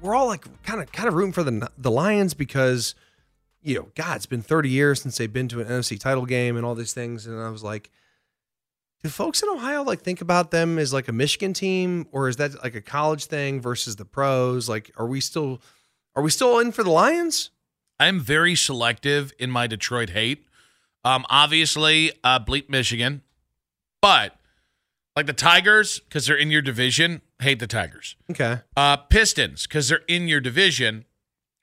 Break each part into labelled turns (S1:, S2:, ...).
S1: We're all like kind of kind of rooting for the the Lions because you know, God, it's been 30 years since they've been to an NFC title game and all these things and I was like do folks in Ohio like think about them as like a Michigan team or is that like a college thing versus the pros? Like are we still are we still in for the Lions?
S2: I'm very selective in my Detroit hate. Um, obviously, uh, bleep Michigan, but like the Tigers because they're in your division, hate the Tigers.
S1: Okay.
S2: Uh, Pistons because they're in your division,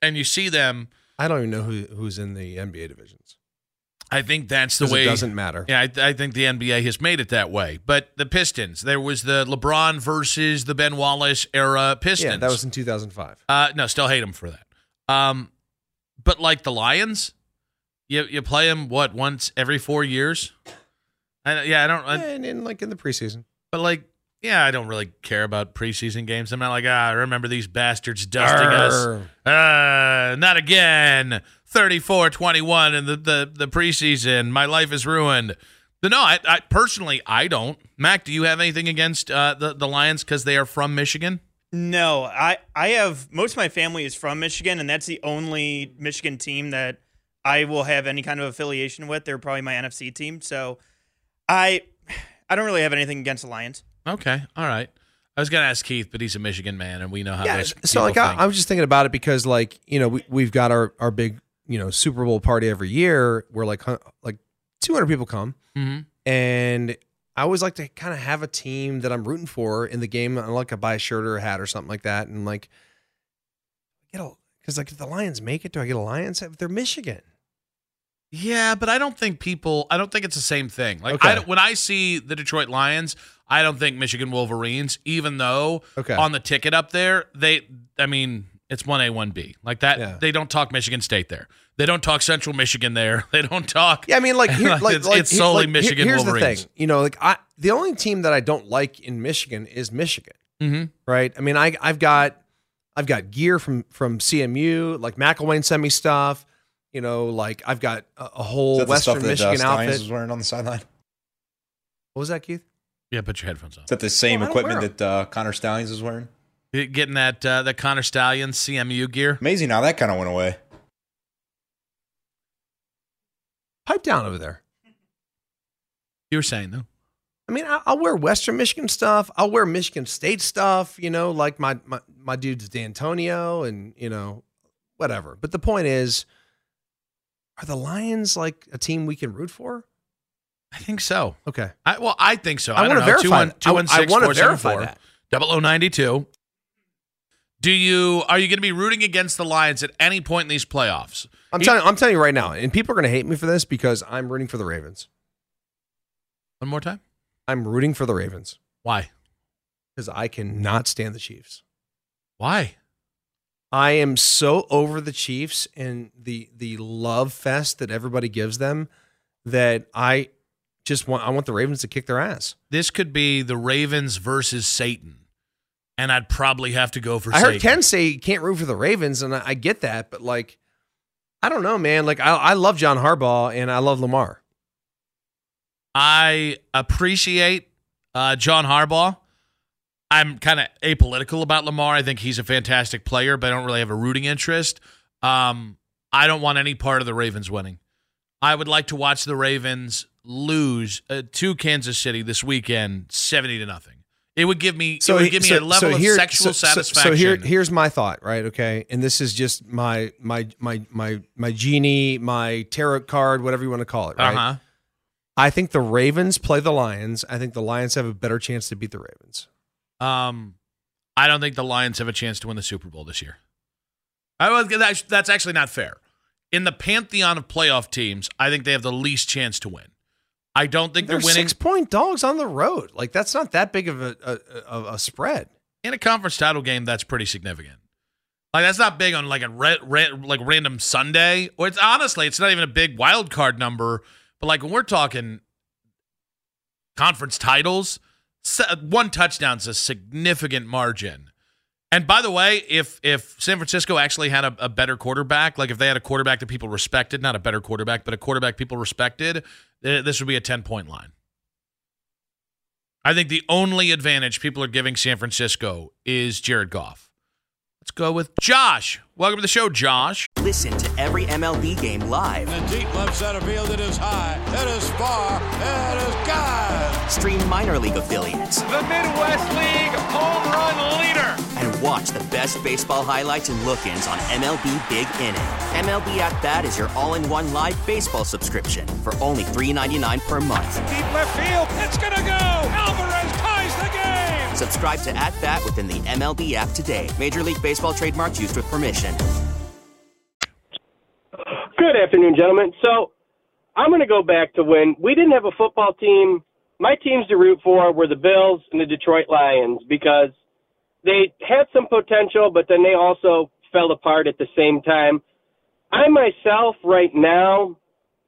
S2: and you see them.
S1: I don't even know who who's in the NBA divisions.
S2: I think that's the way.
S1: it doesn't matter.
S2: Yeah, I, I think the NBA has made it that way. But the Pistons, there was the LeBron versus the Ben Wallace era Pistons.
S1: Yeah, that was in 2005.
S2: Uh, no, still hate them for that. Um, but like the Lions, you you play them what once every four years. I, yeah, I don't. I,
S1: and in like in the preseason.
S2: But like, yeah, I don't really care about preseason games. I'm not like, ah, I remember these bastards dusting
S1: Arr.
S2: us. Uh, not again. 34-21 in the, the, the preseason. My life is ruined. But no, I, I personally, I don't. Mac, do you have anything against uh, the, the Lions because they are from Michigan?
S3: No, I I have most of my family is from Michigan, and that's the only Michigan team that I will have any kind of affiliation with. They're probably my NFC team, so I I don't really have anything against the Lions.
S2: Okay, all right. I was going to ask Keith, but he's a Michigan man, and we know how
S1: yeah. So like I. I was just thinking about it because like you know we we've got our our big you know Super Bowl party every year where like like 200 people come
S2: Mhm.
S1: and I always like to kind of have a team that I'm rooting for in the game. I like to buy a shirt or a hat or something like that and like get a because like if the Lions make it, do I get a Lions? hat? They're Michigan.
S2: Yeah, but I don't think people. I don't think it's the same thing. Like
S1: Okay.
S2: I, when I see the Detroit Lions, I don't think Michigan Wolverines. Even though
S1: Okay.
S2: on the ticket up there, they. I mean, it's one A, one B. Like that.
S1: Yeah.
S2: They don't talk Michigan State there. They don't talk Central Michigan there. They don't talk.
S1: Yeah, I mean, like, here, like,
S2: it's,
S1: like
S2: it's solely
S1: like,
S2: Michigan
S1: Here's
S2: Wolverines.
S1: the thing, you know, like I, the only team that I don't like in Michigan is Michigan.
S2: Mm-hmm.
S1: right? I mean, I I've got I've got gear from from CMU, like McElwain sent me stuff. You know, like I've got a, a whole
S4: Is the
S1: Western
S4: stuff that uh,
S1: Michigan
S4: Stallions
S1: outfit.
S4: was wearing on the sideline?
S1: What was that, Keith?
S2: Yeah, put your headphones on.
S4: Is that the same
S1: Well, I don't wear
S4: equipment that uh, Connor Stalions is wearing?
S2: Getting that uh, that Connor Stalions CMU gear.
S4: Amazing how that kind of went away.
S1: Pipe down over there.
S2: You were saying though.
S1: I mean, I, I'll wear Western Michigan stuff. I'll wear Michigan State stuff. You know, like my my my dude's Dantonio, and you know, whatever. But the point is, are the Lions like a team we can root for?
S2: I think so.
S1: Okay,
S2: I, well, I think so.
S1: I,
S2: I,
S1: want to verify. that. I, I
S2: 216
S1: want to verify
S2: 474.
S1: that.
S2: 0092. Do you are you going to be rooting against the Lions at any point in these playoffs?
S1: I'm telling I'm telling you right now, and people are going to hate me for this because I'm rooting for the Ravens.
S2: One more time.
S1: I'm rooting for the Ravens
S2: Why?
S1: because I cannot stand the Chiefs.
S2: Why?
S1: I am so over the Chiefs and the the love fest that everybody gives them that I just want I want the Ravens to kick their ass.
S2: This could be the Ravens versus Satan, and I'd probably have to go for.
S1: I heard
S2: Satan.
S1: Ken say he can't root for the Ravens, and I, I get that, but like, I don't know, man. Like, I, I love John Harbaugh and I love Lamar.
S2: I appreciate uh, John Harbaugh. I'm kind of apolitical about Lamar. I think he's a fantastic player, but I don't really have a rooting interest. Um, I don't want any part of the Ravens winning. I would like to watch the Ravens lose uh, to Kansas City this weekend, seventy to nothing. It would give me it would give me a level of
S1: here-
S2: sexual
S1: so- so-
S2: satisfaction.
S1: So here, here's my thought, right? Okay, and this is just my my my my my genie, my tarot card, whatever you want to call it, right?
S2: uh huh.
S1: I think the Ravens play the Lions. I think the Lions have a better chance to beat the Ravens.
S2: Um, I don't think the Lions have a chance to win the Super Bowl this year. I was that's, that's actually not fair. In the pantheon of playoff teams, I think they have the least chance to win. I don't think
S1: They're
S2: they're winning
S1: six point dogs on the road. Like that's not that big of a a, a, a spread.
S2: in a conference title game. That's pretty significant. Like that's not big on like a ra- ra- like random Sunday. Or it's honestly, it's not even a big wild card number. But like when we're talking conference titles, one touchdown's a significant margin. And by the way, if if San Francisco actually had a, a better quarterback, like if they had a quarterback that people respected, not a better quarterback, but a quarterback people respected, this would be a ten point line. I think the only advantage people are giving San Francisco is Jared Goff. Let's go with Josh. Welcome to the show, Josh.
S5: Listen to every MLB game live.
S6: In the deep left center field, it is high, it is far, it is God.
S5: Stream minor league affiliates
S7: The Midwest League home run leader.
S5: and watch the best baseball highlights and look-ins on MLB Big Inning. MLB At Bat is your all-in-one live baseball subscription for only $3.99 per month.
S7: Deep left field. It's gonna go. Alvarez ties the game.
S5: Subscribe to At Bat within the MLB app today. Major League Baseball trademarks used with permission.
S8: Good afternoon, gentlemen. So I'm going to go back to when we didn't have a football team. My teams to root for were the Bills and the Detroit Lions because they had some potential, but then they also fell apart at the same time. I myself, right now,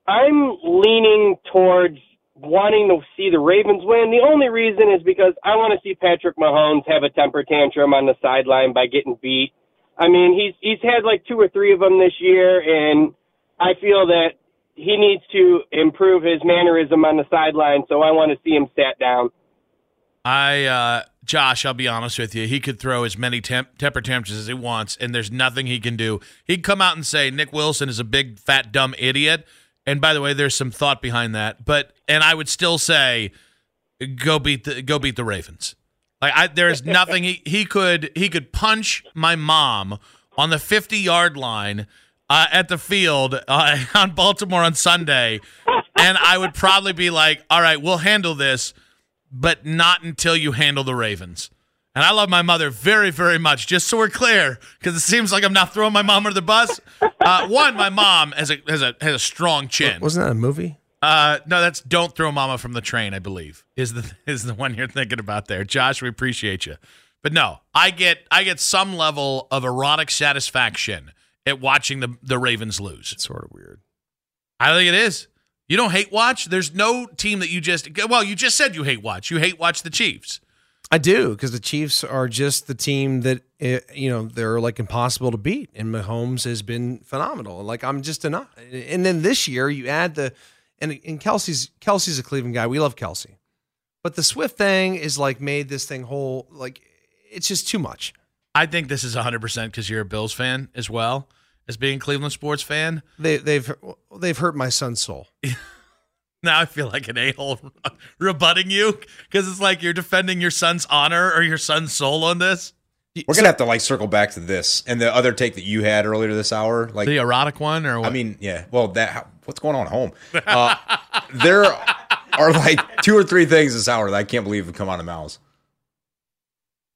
S8: I'm leaning towards wanting to see the Ravens win. The only reason is because I want to see Patrick Mahomes have a temper tantrum on the sideline by getting beat. I mean, he's he's had like two or three of them this year, and I feel that he needs to improve his mannerism on the sideline. So I want to see him sat down.
S2: I, uh, Josh, I'll be honest with you. He could throw as many temp- temper tantrums as he wants, and there's nothing he can do. He'd come out and say Nick Wilson is a big, fat, dumb idiot. And by the way, there's some thought behind that. But and I would still say, go beat the go beat the Ravens. Like I, there's nothing he he could he could punch my mom on the 50 yard line uh, at the field uh, on Baltimore on Sunday, and I would probably be like, all right, we'll handle this but not until you handle the Ravens. And I love my mother very, very much, just so we're clear, because it seems like I'm not throwing my mom under the bus. Uh, one, my mom has a has a has a strong chin.
S1: Wasn't that a movie?
S2: Uh, no, that's "Don't Throw Mama from the Train." I believe is the is the one you're thinking about there, Josh. We appreciate you, but no, I get I get some level of erotic satisfaction at watching the the Ravens lose.
S1: It's sort of weird.
S2: I think it is. You don't hate watch. There's no team that you just well, you just said you hate watch. You hate watch the Chiefs.
S1: I do because the Chiefs are just the team that eh, you know they're like impossible to beat, and Mahomes has been phenomenal. Like I'm just enough. And then this year you add the and and Kelce's Kelce's a Cleveland guy. We love Kelce, but the Swift thing is like made this thing whole. Like it's just too much.
S2: I think this is 100% because you're a Bills fan as well as being a Cleveland sports fan.
S1: They they've they've hurt my son's soul.
S2: Now I feel like an a hole rebutting you because it's like you're defending your son's honor or your son's soul on this.
S4: We're gonna have to like circle back to this and the other take that you had earlier this hour. Like,
S2: The erotic one or what?
S4: I mean, yeah. Well, that what's going on at home? Uh, there are like two or three things this hour that I can't believe have come out of mouths.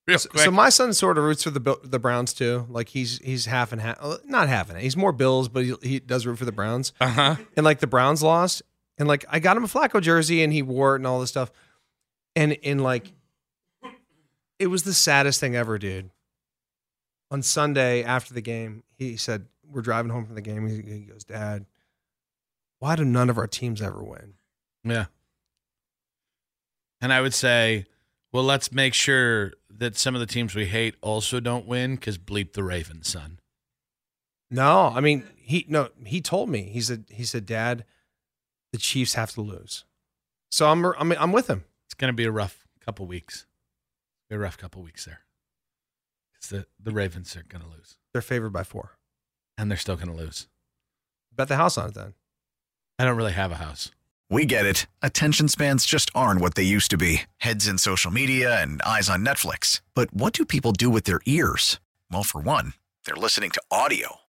S1: So, so my son sort of roots for the the Browns too. Like he's he's half and half, uh, not half and half. He's more Bills, but he, he does root for the Browns.
S2: uh-huh.
S1: and like the Browns lost, and like I got him a Flacco jersey, and he wore it and all this stuff, and in like, it was the saddest thing ever, dude. On Sunday after the game, he said, "We're driving home from the game." He, he goes, "Dad, why do none of our teams ever win?"
S2: Yeah. And I would say, well, let's make sure that some of the teams we hate also don't win because bleep the Ravens, son.
S1: No, I mean he no he told me he said he said, "Dad, the Chiefs have to lose." So I'm I'm I'm with him.
S2: It's going to be a rough couple weeks. Be a rough couple weeks there. 'Cause the, the Ravens are going to lose,
S1: They're favored by four.
S2: and they're still going to lose.
S1: Bet the house on it then.
S2: I don't really have a house.
S9: We get it. Attention spans just aren't what they used to be heads in social media and eyes on Netflix. But what do people do with their ears? Well, for one, they're listening to audio.